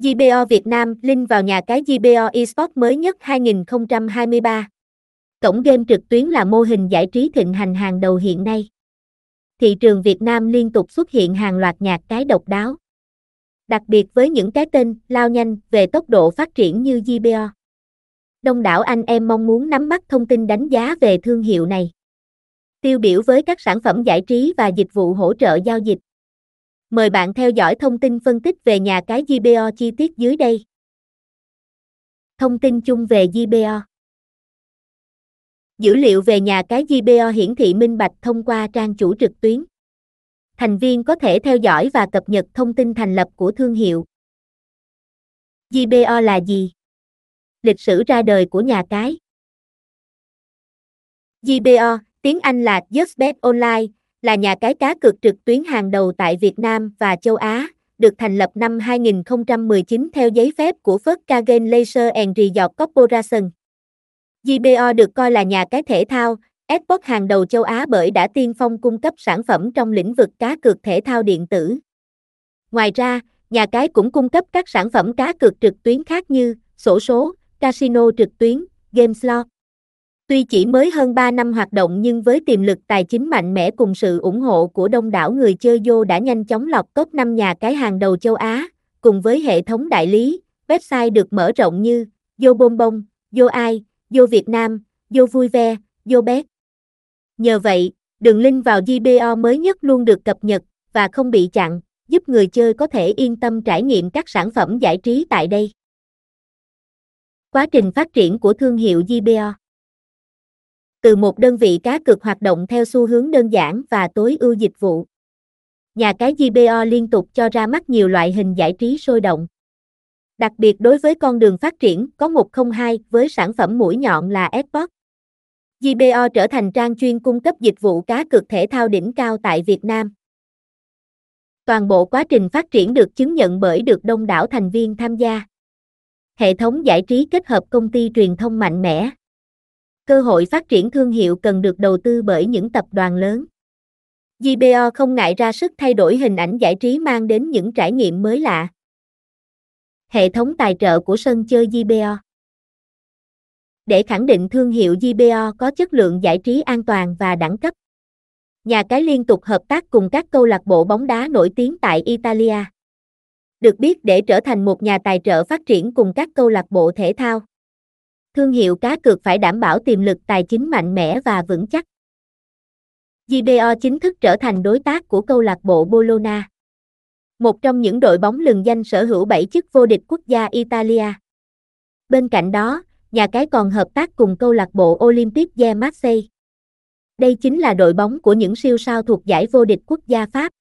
JBO Việt Nam, link vào nhà cái JBO Esports mới nhất 2023. Cổng game trực tuyến là mô hình giải trí thịnh hành hàng đầu hiện nay. Thị trường Việt Nam liên tục xuất hiện hàng loạt nhạc cái độc đáo. Đặc biệt với những cái tên lao nhanh về tốc độ phát triển như JBO. Đông đảo anh em mong muốn nắm bắt thông tin đánh giá về thương hiệu này. Tiêu biểu với các sản phẩm giải trí và dịch vụ hỗ trợ giao dịch. Mời bạn theo dõi thông tin phân tích về nhà cái JBO chi tiết dưới đây. Thông tin chung về JBO Dữ liệu về nhà cái JBO hiển thị minh bạch thông qua trang chủ trực tuyến. Thành viên có thể theo dõi và cập nhật thông tin thành lập của thương hiệu. JBO là gì? Lịch sử ra đời của nhà cái. JBO, tiếng Anh là Just Bet Online, là nhà cái cá cược trực tuyến hàng đầu tại Việt Nam và châu Á, được thành lập năm 2019 theo giấy phép của Volkswagen Leisure and Resort Corporation. JBO được coi là nhà cái thể thao, Esports hàng đầu châu Á bởi đã tiên phong cung cấp sản phẩm trong lĩnh vực cá cược thể thao điện tử. Ngoài ra, nhà cái cũng cung cấp các sản phẩm cá cược trực tuyến khác như sổ số, casino trực tuyến, game slot. Tuy chỉ mới hơn 3 năm hoạt động nhưng với tiềm lực tài chính mạnh mẽ cùng sự ủng hộ của đông đảo người chơi vô đã nhanh chóng lọt top 5 nhà cái hàng đầu châu Á, cùng với hệ thống đại lý, website được mở rộng như Vô Bông Bông, Vô Ai, Vô Việt Nam, Vô Vui Ve, Vô Bét. Nhờ vậy, đường link vào GBO mới nhất luôn được cập nhật và không bị chặn, giúp người chơi có thể yên tâm trải nghiệm các sản phẩm giải trí tại đây. Quá trình phát triển của thương hiệu GBO từ một đơn vị cá cược hoạt động theo xu hướng đơn giản và tối ưu dịch vụ. Nhà cái GBO liên tục cho ra mắt nhiều loại hình giải trí sôi động. Đặc biệt đối với con đường phát triển, có 102 với sản phẩm mũi nhọn là Esports. GBO trở thành trang chuyên cung cấp dịch vụ cá cược thể thao đỉnh cao tại Việt Nam. Toàn bộ quá trình phát triển được chứng nhận bởi được đông đảo thành viên tham gia. Hệ thống giải trí kết hợp công ty truyền thông mạnh mẽ. Cơ hội phát triển thương hiệu cần được đầu tư bởi những tập đoàn lớn. GBO không ngại ra sức thay đổi hình ảnh giải trí mang đến những trải nghiệm mới lạ. Hệ thống tài trợ của sân chơi GBO Để khẳng định thương hiệu GBO có chất lượng giải trí an toàn và đẳng cấp. Nhà cái liên tục hợp tác cùng các câu lạc bộ bóng đá nổi tiếng tại Italia. Được biết để trở thành một nhà tài trợ phát triển cùng các câu lạc bộ thể thao. Thương hiệu cá cược phải đảm bảo tiềm lực tài chính mạnh mẽ và vững chắc. GBO chính thức trở thành đối tác của câu lạc bộ Bologna một trong những đội bóng lừng danh sở hữu 7 chức vô địch quốc gia Italia. Bên cạnh đó, nhà cái còn hợp tác cùng câu lạc bộ Olympique de Marseille. Đây chính là đội bóng của những siêu sao thuộc giải vô địch quốc gia Pháp.